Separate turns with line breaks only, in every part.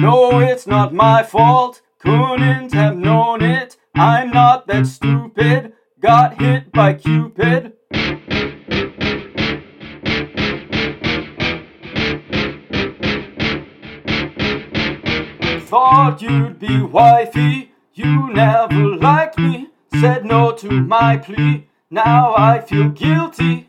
No, it's not my fault. Couldn't have known it. I'm not that stupid. Got hit by Cupid. Thought you'd be wifey. You never liked me. Said no to my plea. Now I feel guilty.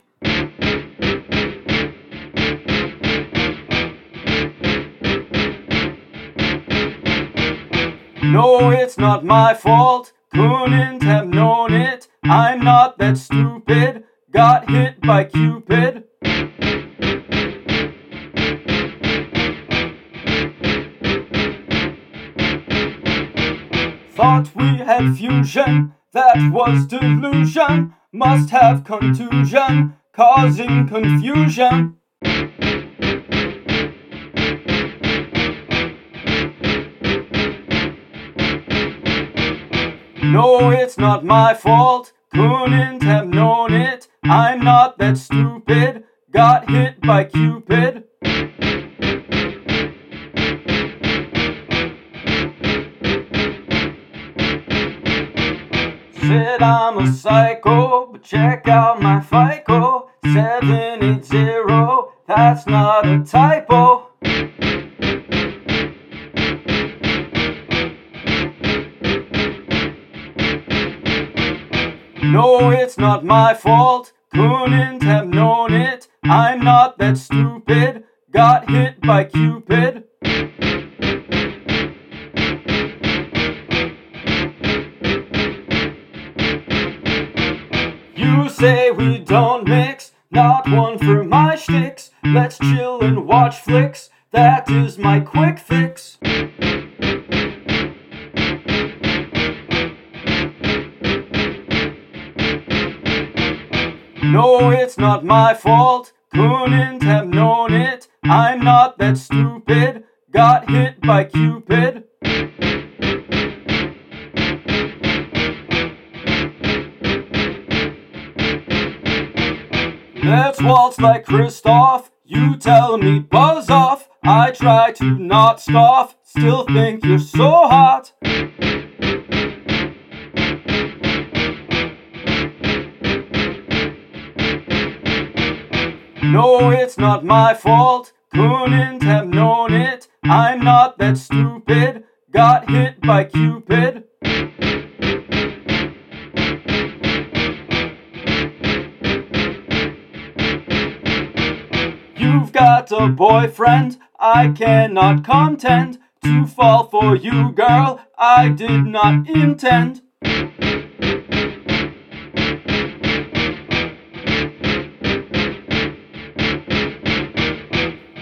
No, it's not my fault. Couldn't have known it. I'm not that stupid. Got hit by Cupid. Thought we had fusion. That was delusion. Must have contusion. Causing confusion. No, it's not my fault. Couldn't have known it. I'm not that stupid. Got hit by Cupid. Said I'm a psycho, but check out my FICO 780. That's not a typo. No, it's not my fault. Couldn't have known it. I'm not that stupid. Got hit by Cupid. You say we don't mix, not one for my shticks. Let's chill and watch flicks. That is my quick fix. No, it's not my fault. Couldn't have known it. I'm not that stupid. Got hit by Cupid. Let's waltz like Christoph. You tell me buzz off. I try to not scoff. Still think you're so hot. No, it's not my fault. Couldn't have known it. I'm not that stupid. Got hit by Cupid. You've got a boyfriend. I cannot contend to fall for you, girl. I did not intend.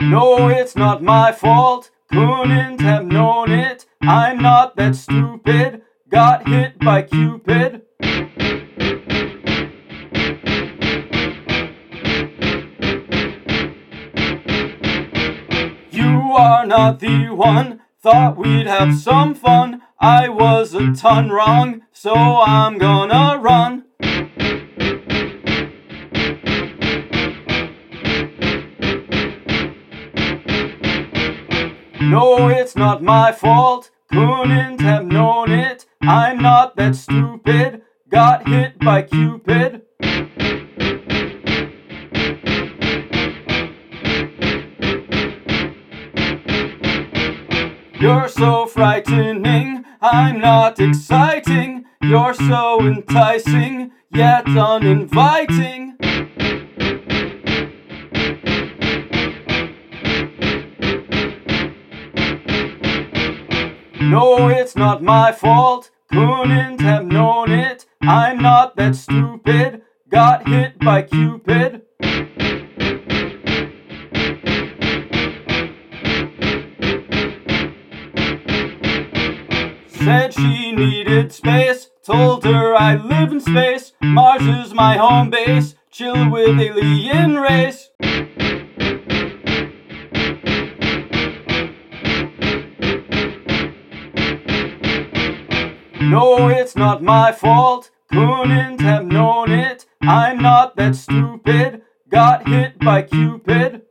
No, it's not my fault. Couldn't have known it. I'm not that stupid. Got hit by Cupid. You are not the one. Thought we'd have some fun. I was a ton wrong, so I'm gonna No, it's not my fault. Couldn't have known it. I'm not that stupid. Got hit by Cupid. You're so frightening. I'm not exciting. You're so enticing, yet uninviting. No, it's not my fault. Couldn't have known it. I'm not that stupid. Got hit by Cupid. Said she needed space. Told her I live in space. Mars is my home base. Chill with alien race. No, it's not my fault. Couldn't have known it. I'm not that stupid. Got hit by Cupid.